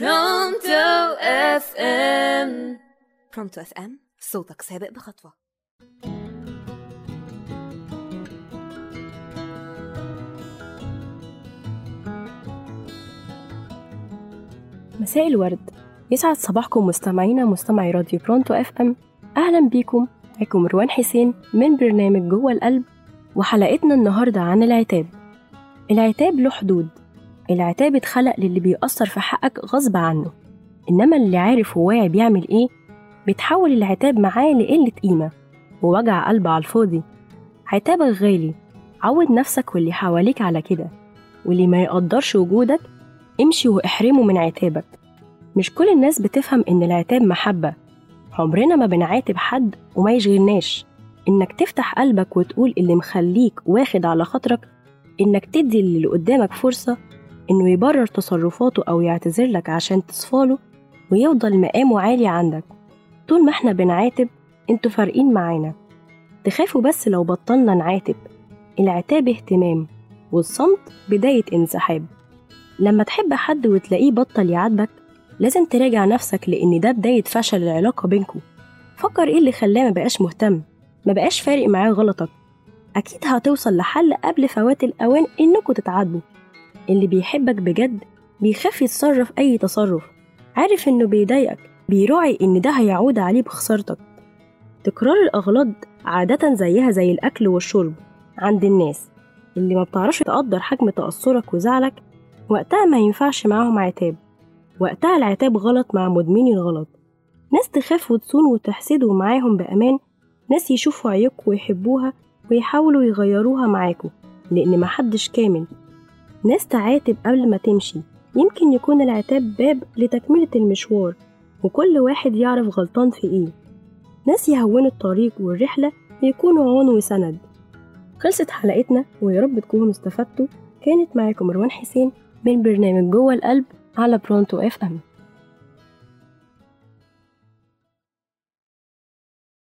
برونتو FM برونتو FM صوتك سابق بخطوة. مساء الورد. يسعد صباحكم مستمعينا مستمعي راديو برونتو FM أهلا بيكم. معاكم روان حسين من برنامج جوه القلب وحلقتنا النهارده عن العتاب. العتاب له حدود. العتاب اتخلق للي بيأثر في حقك غصب عنه. إنما اللي عارف وواعي بيعمل إيه؟ بيتحول العتاب معاه لقلة قيمة. ووجع قلب على الفاضي. عتابك غالي. عود نفسك واللي حواليك على كده. واللي ما يقدرش وجودك امشي واحرمه من عتابك. مش كل الناس بتفهم إن العتاب محبة. عمرنا ما بنعاتب حد وما يشغلناش. إنك تفتح قلبك وتقول اللي مخليك واخد على خاطرك إنك تدي اللي قدامك فرصة إنه يبرر تصرفاته أو يعتذر لك عشان تصفاله ويفضل مقامه عالي عندك. طول ما إحنا بنعاتب إنتوا فارقين معانا. تخافوا بس لو بطلنا نعاتب. العتاب اهتمام والصمت بداية انسحاب. لما تحب حد وتلاقيه بطل يعاتبك لازم تراجع نفسك لأن ده بداية فشل العلاقة بينكوا. فكر إيه اللي خلاه مبقاش مهتم مبقاش فارق معاه غلطك. أكيد هتوصل لحل قبل فوات الأوان إنكوا تتعاتبوا. اللي بيحبك بجد بيخاف يتصرف أي تصرف. عارف إنه بيضايقك بيراعي إن ده هيعود عليه بخسارتك. تكرار الأغلاط عادة زيها زي الأكل والشرب عند الناس. اللي ما بتعرفش تقدر حجم تأثرك وزعلك وقتها ما ينفعش معاهم عتاب. وقتها العتاب غلط مع مدمني الغلط. ناس تخاف وتصون وتحسدوا معاهم بأمان ناس يشوفوا عيوبكوا ويحبوها ويحاولوا يغيروها معاكوا لأن محدش كامل ناس تعاتب قبل ما تمشي. يمكن يكون العتاب باب لتكملة المشوار وكل واحد يعرف غلطان في إيه. ناس يهونوا الطريق والرحلة ويكونوا عون وسند. خلصت حلقتنا ويا رب تكونوا استفدتوا. كانت معاكم مروان حسين من برنامج جوه القلب على برونتو إف إم.